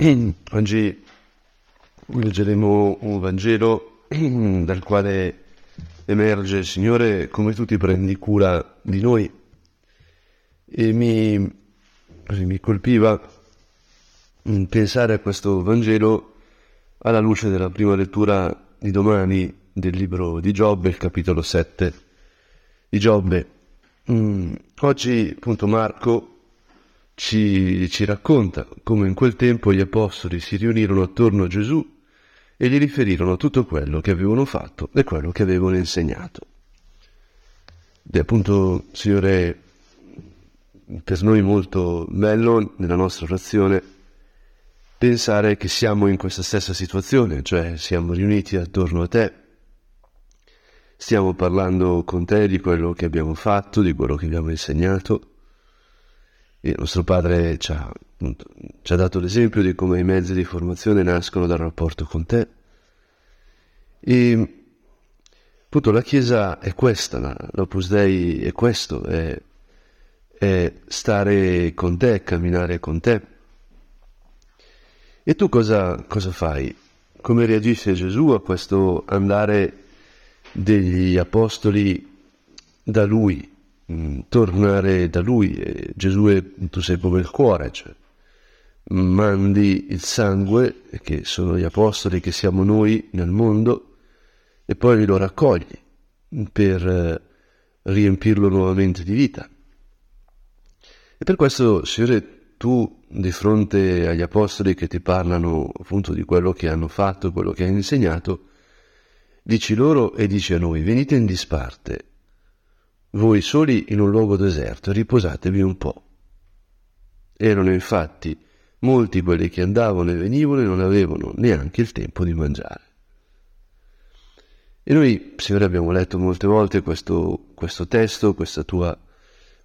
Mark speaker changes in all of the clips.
Speaker 1: Oggi leggeremo un Vangelo dal quale emerge, Signore, come tu ti prendi cura di noi. E mi, mi colpiva pensare a questo Vangelo alla luce della prima lettura di domani del libro di Giobbe, il capitolo 7 di Giobbe. Mm, oggi, appunto, Marco ci, ci racconta come in quel tempo gli apostoli si riunirono attorno a Gesù e gli riferirono tutto quello che avevano fatto e quello che avevano insegnato. Ed è appunto, Signore, per noi molto bello nella nostra orazione pensare che siamo in questa stessa situazione, cioè siamo riuniti attorno a te, stiamo parlando con te di quello che abbiamo fatto, di quello che abbiamo insegnato, il nostro padre ci ha, ci ha dato l'esempio di come i mezzi di formazione nascono dal rapporto con te. E appunto la Chiesa è questa, l'Opus Dei è questo, è, è stare con te, camminare con te. E tu cosa, cosa fai? Come reagisce Gesù a questo andare degli apostoli da lui tornare da lui. Gesù è, tu sei come il cuore, cioè mandi il sangue, che sono gli apostoli che siamo noi nel mondo, e poi lo raccogli per eh, riempirlo nuovamente di vita. E per questo, Signore, tu di fronte agli apostoli che ti parlano appunto di quello che hanno fatto, quello che hai insegnato, dici loro e dici a noi, venite in disparte voi soli in un luogo deserto, riposatevi un po'. Erano infatti molti quelli che andavano e venivano e non avevano neanche il tempo di mangiare. E noi, Signore, abbiamo letto molte volte questo, questo testo, questa tua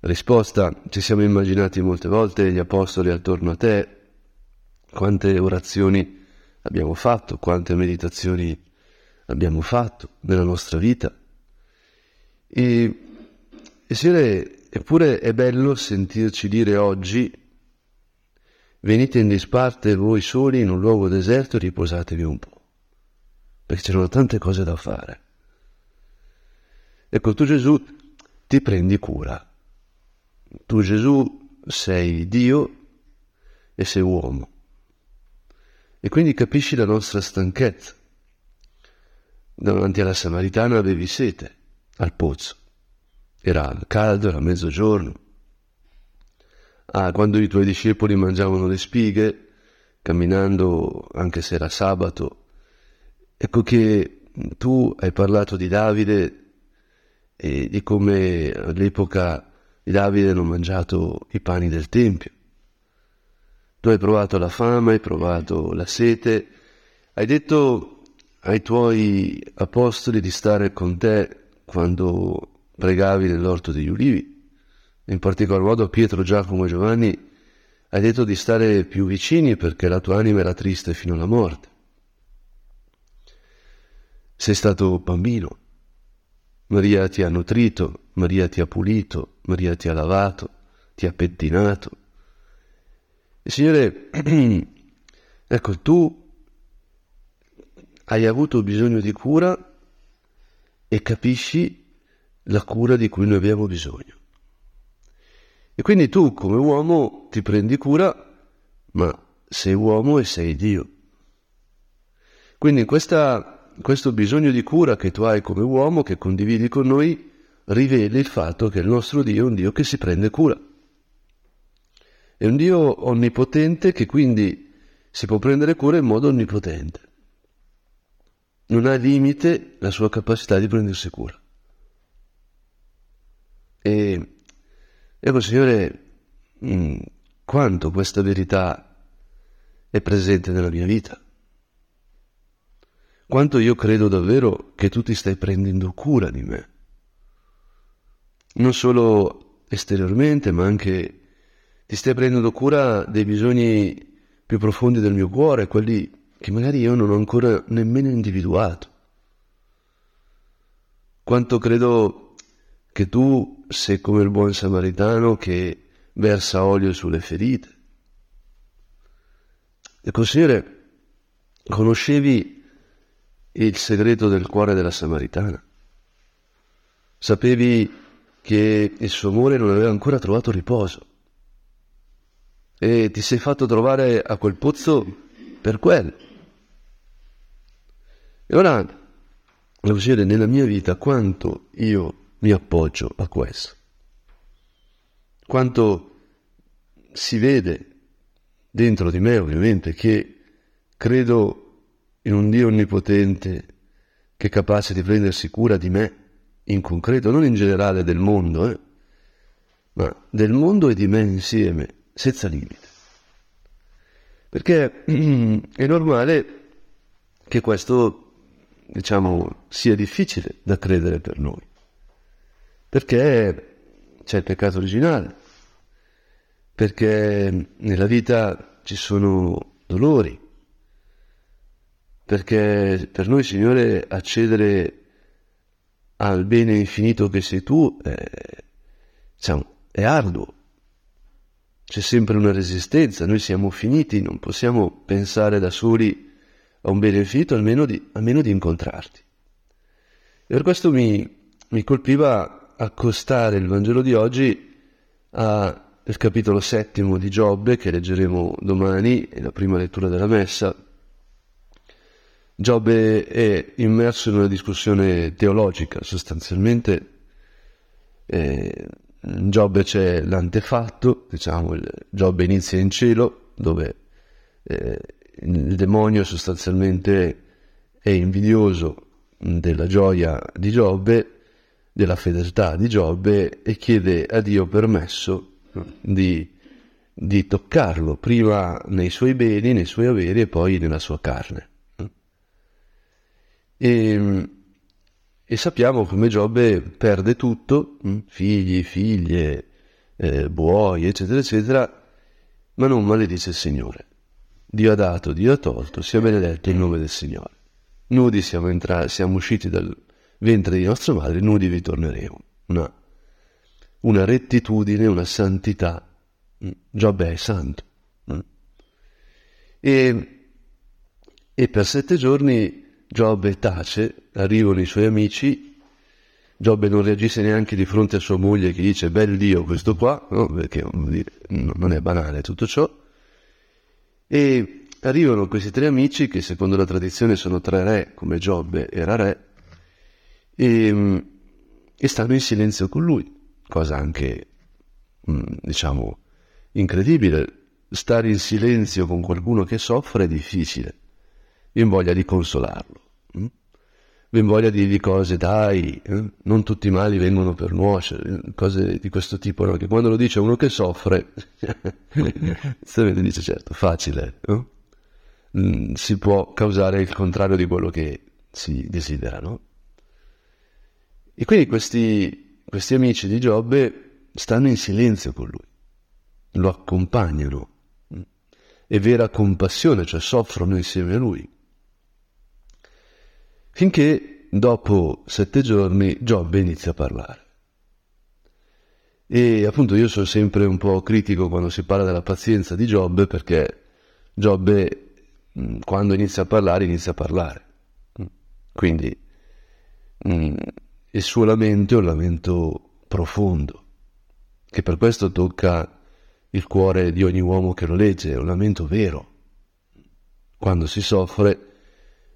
Speaker 1: risposta, ci siamo immaginati molte volte gli apostoli attorno a te, quante orazioni abbiamo fatto, quante meditazioni abbiamo fatto nella nostra vita. E e Signore, eppure è bello sentirci dire oggi, venite in disparte voi soli in un luogo deserto e riposatevi un po', perché c'erano tante cose da fare. Ecco, tu Gesù ti prendi cura. Tu Gesù sei Dio e sei uomo. E quindi capisci la nostra stanchezza. Davanti alla Samaritana avevi sete al pozzo. Era caldo, era mezzogiorno. Ah, quando i tuoi discepoli mangiavano le spighe, camminando anche se era sabato, ecco che tu hai parlato di Davide e di come all'epoca di Davide hanno mangiato i pani del Tempio. Tu hai provato la fame, hai provato la sete, hai detto ai tuoi apostoli di stare con te quando pregavi nell'orto degli ulivi, in particolar modo Pietro, Giacomo e Giovanni, hai detto di stare più vicini perché la tua anima era triste fino alla morte. Sei stato bambino, Maria ti ha nutrito, Maria ti ha pulito, Maria ti ha lavato, ti ha pettinato. E Signore, ecco, tu hai avuto bisogno di cura e capisci la cura di cui noi abbiamo bisogno. E quindi tu come uomo ti prendi cura, ma sei uomo e sei Dio. Quindi questa, questo bisogno di cura che tu hai come uomo, che condividi con noi, rivela il fatto che il nostro Dio è un Dio che si prende cura. È un Dio onnipotente che quindi si può prendere cura in modo onnipotente. Non ha limite la sua capacità di prendersi cura. E ecco, Signore, mm, quanto questa verità è presente nella mia vita. Quanto io credo davvero che tu ti stai prendendo cura di me. Non solo esteriormente, ma anche ti stai prendendo cura dei bisogni più profondi del mio cuore, quelli che magari io non ho ancora nemmeno individuato. Quanto credo che tu sei come il buon samaritano che versa olio sulle ferite. Ecco, Signore, conoscevi il segreto del cuore della Samaritana? Sapevi che il suo amore non aveva ancora trovato riposo e ti sei fatto trovare a quel pozzo per quello. E ora, dire, nella mia vita quanto io mi appoggio a questo, quanto si vede dentro di me ovviamente che credo in un Dio onnipotente che è capace di prendersi cura di me in concreto, non in generale del mondo, eh, ma del mondo e di me insieme, senza limite. Perché è normale che questo, diciamo, sia difficile da credere per noi. Perché c'è il peccato originale, perché nella vita ci sono dolori, perché per noi, Signore, accedere al bene infinito che sei tu è, diciamo, è arduo. C'è sempre una resistenza, noi siamo finiti, non possiamo pensare da soli a un bene infinito, almeno di, almeno di incontrarti. E per questo mi, mi colpiva accostare il Vangelo di oggi al capitolo settimo di Giobbe, che leggeremo domani, è la prima lettura della Messa, Giobbe è immerso in una discussione teologica, sostanzialmente eh, in Giobbe c'è l'antefatto, diciamo, Giobbe inizia in cielo, dove eh, il demonio sostanzialmente è invidioso della gioia di Giobbe, della fedeltà di Giobbe e chiede a Dio permesso di, di toccarlo, prima nei suoi beni, nei suoi averi e poi nella sua carne. E, e sappiamo come Giobbe perde tutto, mm, figli, figlie, eh, buoi, eccetera, eccetera, ma non maledice il Signore. Dio ha dato, Dio ha tolto, sia benedetto il nome del Signore. Nudi siamo, entrati, siamo usciti dal ventre di nostra madre, nudi ritorneremo. Una, una rettitudine, una santità. Mm, Giobbe è santo. Mm. E, e per sette giorni Giobbe tace, arrivano i suoi amici, Giobbe non reagisce neanche di fronte a sua moglie che dice bel Dio questo qua, no? perché non è banale tutto ciò, e arrivano questi tre amici che secondo la tradizione sono tre re, come Giobbe era re, e, e stanno in silenzio con lui, cosa anche, mm, diciamo, incredibile. Stare in silenzio con qualcuno che soffre è difficile ben voglia di consolarlo, hm? ben voglia di dirgli cose, dai, eh? non tutti i mali vengono per nuocere, cose di questo tipo, no? che quando lo dice uno che soffre, giustamente dice certo, facile, eh? mm, si può causare il contrario di quello che si desidera, no? E quindi questi, questi amici di Giobbe stanno in silenzio con lui, lo accompagnano, è vera compassione, cioè soffrono insieme a lui finché dopo sette giorni Giobbe inizia a parlare. E appunto io sono sempre un po' critico quando si parla della pazienza di Giobbe perché Giobbe mm, quando inizia a parlare inizia a parlare. Mm. Quindi mm, il suo lamento è un lamento profondo, che per questo tocca il cuore di ogni uomo che lo legge, è un lamento vero. Quando si soffre,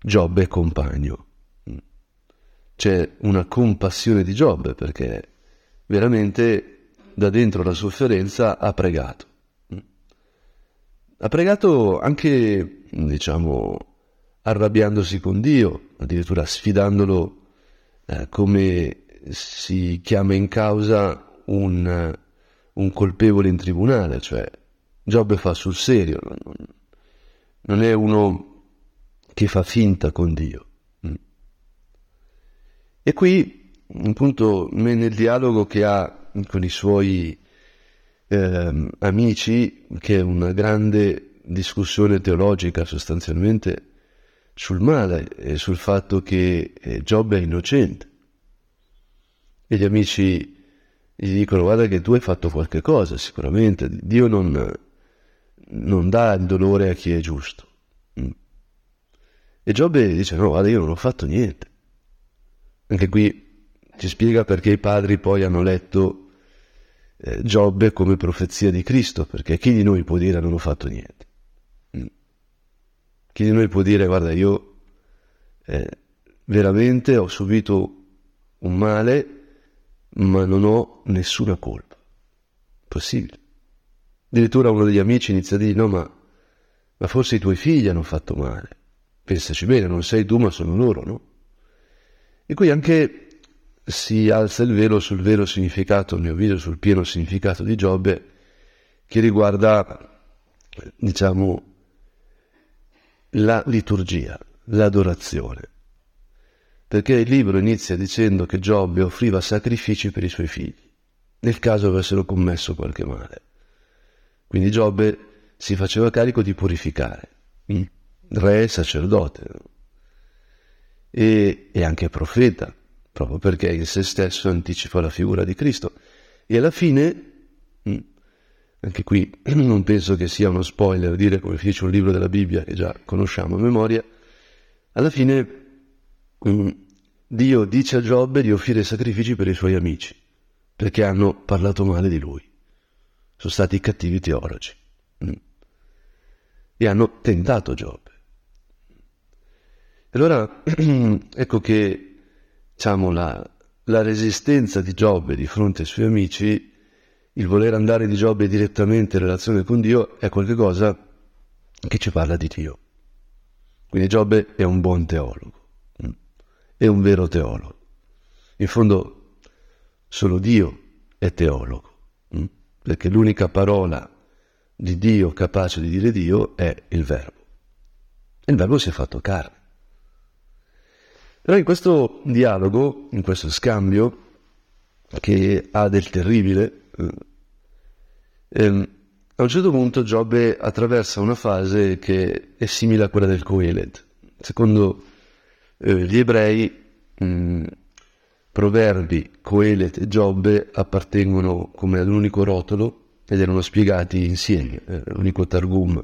Speaker 1: Giobbe è compagno c'è una compassione di Giobbe perché veramente da dentro la sofferenza ha pregato. Ha pregato anche, diciamo, arrabbiandosi con Dio, addirittura sfidandolo eh, come si chiama in causa un, un, colpevole in tribunale, cioè Giobbe fa sul serio, non, non è uno che fa finta con Dio. E qui, appunto, nel dialogo che ha con i suoi eh, amici, che è una grande discussione teologica sostanzialmente sul male e sul fatto che eh, Giobbe è innocente. E gli amici gli dicono guarda che tu hai fatto qualche cosa, sicuramente, Dio non, non dà il dolore a chi è giusto. E Giobbe dice no, guarda io non ho fatto niente. Anche qui ci spiega perché i padri poi hanno letto eh, Giobbe come profezia di Cristo, perché chi di noi può dire non ho fatto niente? Chi di noi può dire guarda io eh, veramente ho subito un male ma non ho nessuna colpa. Possibile. Addirittura uno degli amici inizia a dire no ma, ma forse i tuoi figli hanno fatto male. Pensaci bene, non sei tu ma sono loro, no? E qui anche si alza il velo sul vero significato, a mio avviso, sul pieno significato di Giobbe, che riguarda, diciamo, la liturgia, l'adorazione. Perché il libro inizia dicendo che Giobbe offriva sacrifici per i suoi figli, nel caso avessero commesso qualche male. Quindi Giobbe si faceva carico di purificare, re, sacerdote, e, e anche profeta, proprio perché in se stesso anticipa la figura di Cristo. E alla fine, anche qui non penso che sia uno spoiler dire come fece un libro della Bibbia che già conosciamo a memoria, alla fine mm, Dio dice a Giobbe di offrire sacrifici per i suoi amici, perché hanno parlato male di lui. Sono stati cattivi teologi. Mm. E hanno tentato Giobbe. Allora, ecco che, diciamo, la, la resistenza di Giobbe di fronte ai suoi amici, il voler andare di Giobbe direttamente in relazione con Dio, è qualcosa che ci parla di Dio. Quindi Giobbe è un buon teologo, mm, è un vero teologo. In fondo, solo Dio è teologo, mm, perché l'unica parola di Dio capace di dire Dio è il Verbo. E il Verbo si è fatto carne. Però in questo dialogo, in questo scambio, che ha del terribile, eh, ehm, a un certo punto Giobbe attraversa una fase che è simile a quella del Coelet. Secondo eh, gli ebrei, mh, mm, proverbi, Coelet e Giobbe appartengono come ad un unico rotolo ed erano spiegati insieme, eh, l'unico Targum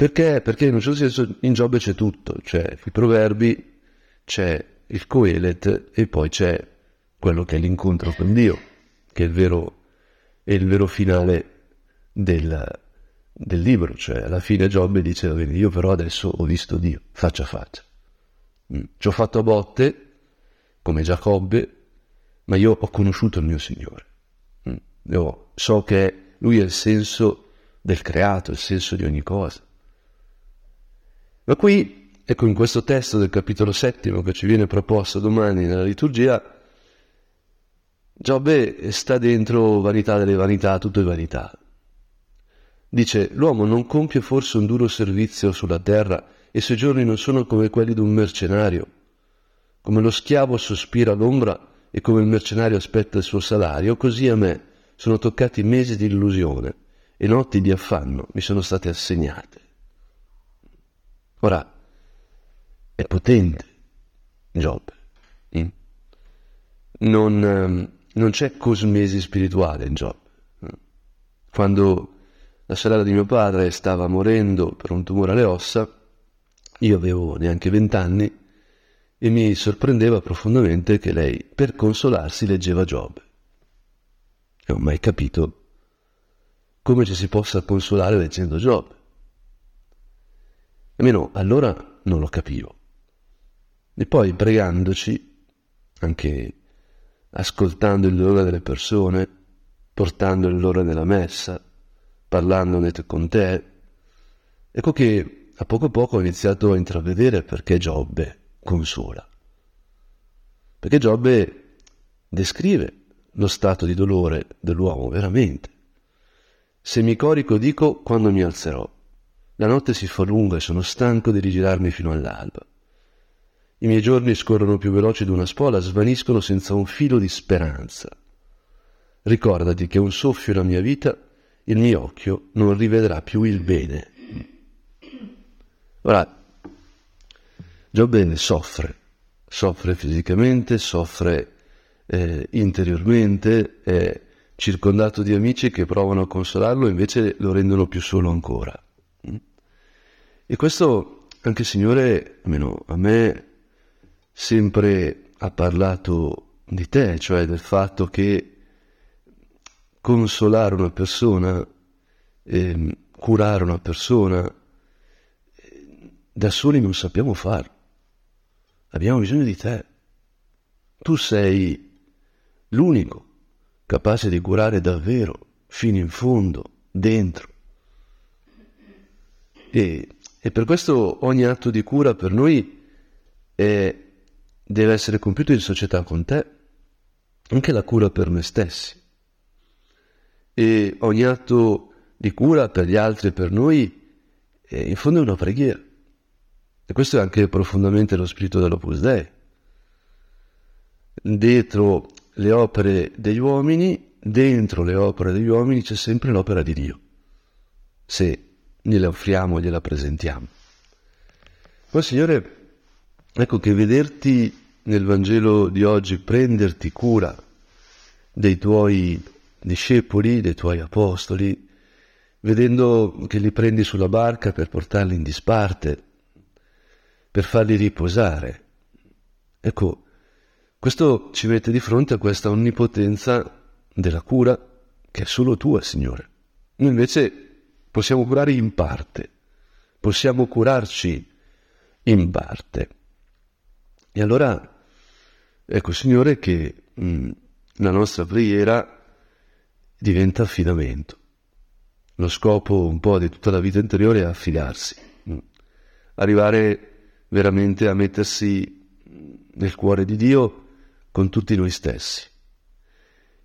Speaker 1: perché? Perché in un certo senso in Giobbe c'è tutto, c'è i proverbi, c'è il Coelet e poi c'è quello che è l'incontro con Dio, che è il vero, è il vero finale del, del, libro, cioè alla fine Giobbe dice, io però adesso ho visto Dio, faccia a faccia. Mm. Ci ho fatto a botte, come Giacobbe, ma io ho conosciuto il mio Signore. Mm. Io so che Lui è il senso del creato, il senso di ogni cosa. Ma qui, ecco, in questo testo del capitolo settimo che ci viene proposto domani nella liturgia, Giobbe sta dentro vanità delle vanità, tutto è vanità. Dice, l'uomo non compie forse un duro servizio sulla terra e i suoi giorni non sono come quelli di un mercenario. Come lo schiavo sospira l'ombra e come il mercenario aspetta il suo salario, così a me sono toccati mesi di illusione e notti di affanno mi sono state assegnate. Ora, è potente Giobbe. Mm? Non, ehm, non, c'è cosmesi spirituale in Giobbe. Quando la sorella di mio padre stava morendo per un tumore alle ossa, io avevo neanche vent'anni e mi sorprendeva profondamente che lei, per consolarsi, leggeva Giobbe. Non ho mai capito come ci si possa consolare leggendo Giobbe. Almeno allora non lo capivo. E poi pregandoci, anche ascoltando il dolore delle persone, portando il loro nella messa, parlandone con te, ecco che a poco a poco ho iniziato a intravedere perché Giobbe consola. Perché Giobbe descrive lo stato di dolore dell'uomo veramente. Se mi corico dico quando mi alzerò. La notte si fa lunga e sono stanco di rigirarmi fino all'alba. I miei giorni scorrono più veloci di una spola, svaniscono senza un filo di speranza. Ricordati che un soffio la mia vita, il mio occhio non rivedrà più il bene. Ora, Giobbe soffre, soffre fisicamente, soffre eh, interiormente, è circondato di amici che provano a consolarlo e invece lo rendono più solo ancora. E questo anche il Signore, almeno a me, sempre ha parlato di te, cioè del fatto che consolare una persona, eh, curare una persona, da soli non sappiamo farlo. Abbiamo bisogno di te. Tu sei l'unico capace di curare davvero, fino in fondo, dentro. E, e per questo ogni atto di cura per noi è, deve essere compiuto in società con te, anche la cura per noi stessi. E ogni atto di cura per gli altri e per noi è in fondo è una preghiera. E questo è anche profondamente lo spirito dell'Opus Dei. Dietro le opere degli uomini, dentro le opere degli uomini c'è sempre l'opera di Dio, se gliela offriamo, gliela presentiamo. Poi Signore, ecco che vederti nel Vangelo di oggi, prenderti cura dei tuoi discepoli, dei tuoi apostoli, vedendo che li prendi sulla barca per portarli in disparte, per farli riposare. Ecco, questo ci mette di fronte a questa onnipotenza della cura che è solo tua, Signore. Noi invece possiamo curare in parte, possiamo curarci in parte. E allora, ecco, Signore, che mh, mm, la nostra preghiera diventa affidamento. Lo scopo un po' di tutta la vita interiore è affidarsi, mh. arrivare veramente a mettersi nel cuore di Dio con tutti noi stessi.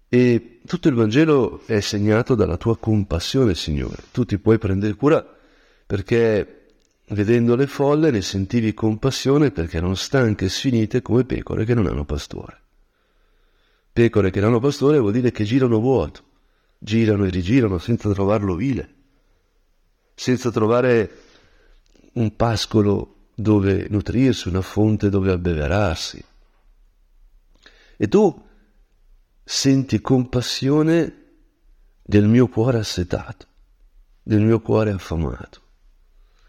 Speaker 1: E tutto il Vangelo è segnato dalla tua compassione, Signore. Tu ti puoi prendere cura perché vedendo le folle ne sentivi compassione perché erano stanche e sfinite come pecore che non hanno pastore. Pecore che non hanno pastore vuol dire che girano vuoto, girano e rigirano senza trovarlo vile, senza trovare un pascolo dove nutrirsi, una fonte dove abbeverarsi. E tu senti compassione del mio cuore assetato, del mio cuore affamato.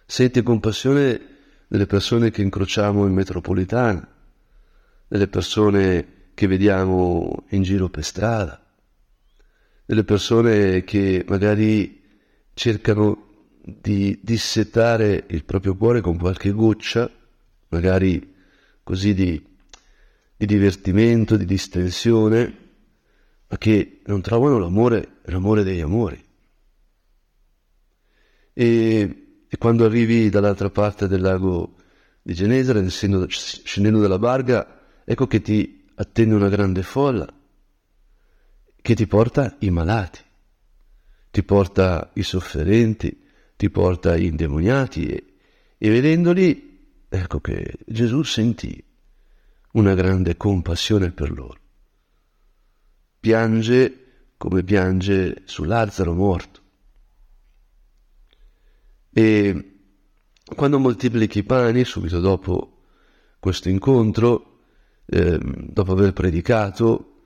Speaker 1: Senti compassione delle persone che incrociamo in metropolitana, delle persone che vediamo in giro per strada, delle persone che magari cercano di dissetare il proprio cuore con qualche goccia, magari così di, di divertimento, di distensione, ma che non trovano l'amore, l'amore degli amori. E, e quando arrivi dall'altra parte del lago di Genesare, scendendo dalla barca, ecco che ti attende una grande folla che ti porta i malati, ti porta i sofferenti, ti porta indemoniati e, e vedendoli, ecco che Gesù sentì una grande compassione per loro. Piange come piange su Lazzaro morto. E quando moltiplichi i pani, subito dopo questo incontro, eh, dopo aver predicato,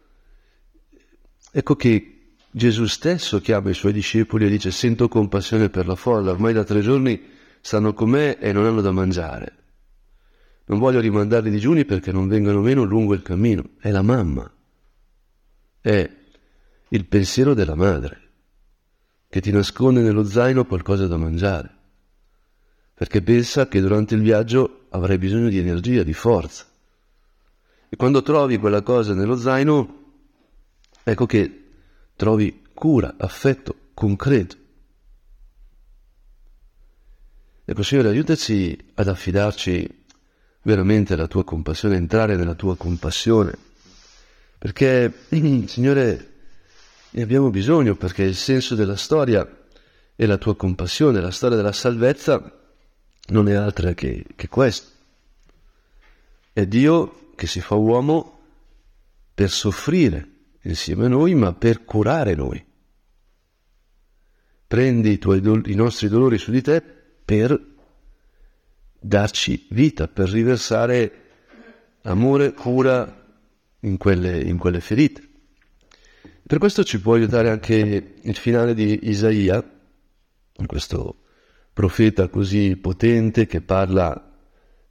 Speaker 1: ecco che Gesù stesso chiama i suoi discepoli e dice sento compassione per la folla, ormai da tre giorni stanno con me e non hanno da mangiare. Non voglio rimandarli digiuni perché non vengano meno lungo il cammino. È la mamma. È il pensiero della madre che ti nasconde nello zaino qualcosa da mangiare. Perché pensa che durante il viaggio avrai bisogno di energia, di forza. E quando trovi quella cosa nello zaino, ecco che trovi cura, affetto concreto. Ecco Signore, aiutaci ad affidarci veramente alla tua compassione, entrare nella tua compassione, perché Signore ne abbiamo bisogno, perché il senso della storia è la tua compassione, la storia della salvezza non è altra che, che questo. È Dio che si fa uomo per soffrire insieme a noi, ma per curare noi. Prendi i, tuoi, i nostri dolori su di te per darci vita, per riversare amore, cura in quelle, in quelle ferite. Per questo ci può aiutare anche il finale di Isaia, in questo profeta così potente che parla,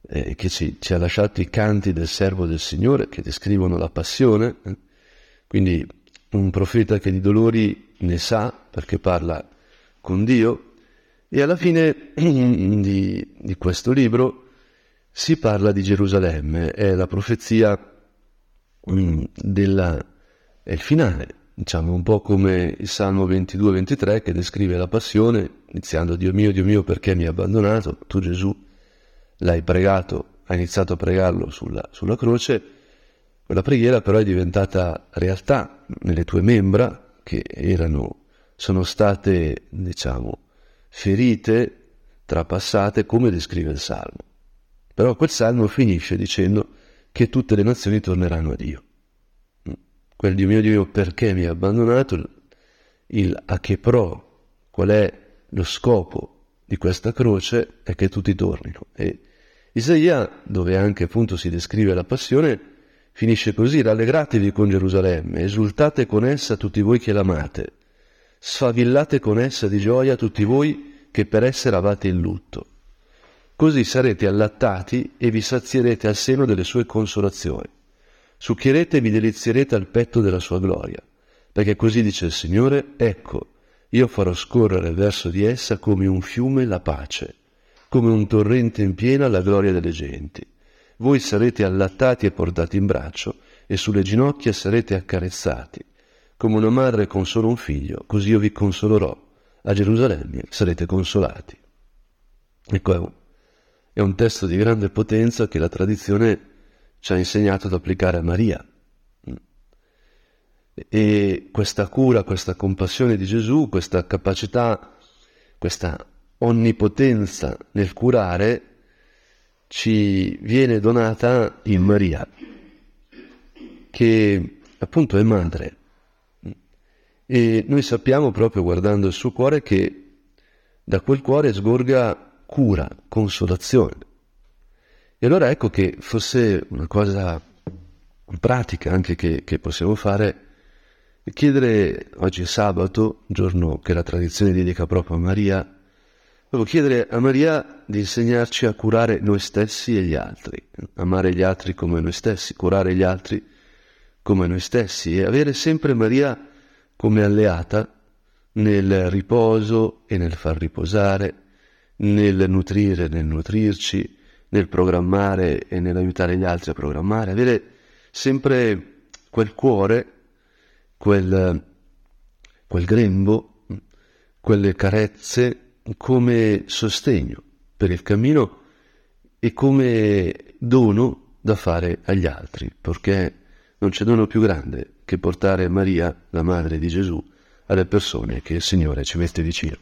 Speaker 1: eh, che ci, ci, ha lasciato i canti del servo del Signore che descrivono la passione, eh? quindi un profeta che di dolori ne sa perché parla con Dio e alla fine di, di questo libro si parla di Gerusalemme, è la profezia mm, della, è il finale, diciamo un po' come il Salmo 22-23 che descrive la passione, iniziando Dio mio, Dio mio, perché mi hai abbandonato? Tu Gesù l'hai pregato, hai iniziato a pregarlo sulla, sulla croce, quella preghiera però è diventata realtà nelle tue membra che erano, sono state, diciamo, ferite, trapassate, come descrive il Salmo. Però quel Salmo finisce dicendo che tutte le nazioni torneranno a Dio quel Dio mio, Dio perché mi hai abbandonato, il a che pro, qual è lo scopo di questa croce, è che tutti tornino. E Isaia, dove anche appunto si descrive la passione, finisce così, rallegratevi con Gerusalemme, esultate con essa tutti voi che l'amate, sfavillate con essa di gioia tutti voi che per essa eravate in lutto. Così sarete allattati e vi sazierete al seno delle sue consolazioni succhierete e vi delizierete al petto della sua gloria, perché così dice il Signore, ecco, io farò scorrere verso di essa come un fiume la pace, come un torrente in piena la gloria delle genti. Voi sarete allattati e portati in braccio, e sulle ginocchia sarete accarezzati. Come una madre consola un figlio, così io vi consolerò. A Gerusalemme sarete consolati. Ecco, è un testo di grande potenza che la tradizione ci ha insegnato ad applicare a Maria. E questa cura, questa compassione di Gesù, questa capacità, questa onnipotenza nel curare ci viene donata in Maria, che appunto è madre. E noi sappiamo proprio guardando il suo cuore che da quel cuore sgorga cura, consolazione. E allora ecco che fosse una cosa pratica anche che, che possiamo fare, chiedere, oggi è sabato, giorno che la tradizione dedica proprio a Maria, Devo chiedere a Maria di insegnarci a curare noi stessi e gli altri, amare gli altri come noi stessi, curare gli altri come noi stessi e avere sempre Maria come alleata nel riposo e nel far riposare, nel nutrire, nel nutrirci, nel programmare e nell'aiutare gli altri a programmare, avere sempre quel cuore, quel, quel grembo, quelle carezze come sostegno per il cammino e come dono da fare agli altri, perché non c'è dono più grande che portare Maria, la madre di Gesù, alle persone che il Signore ci mette vicino.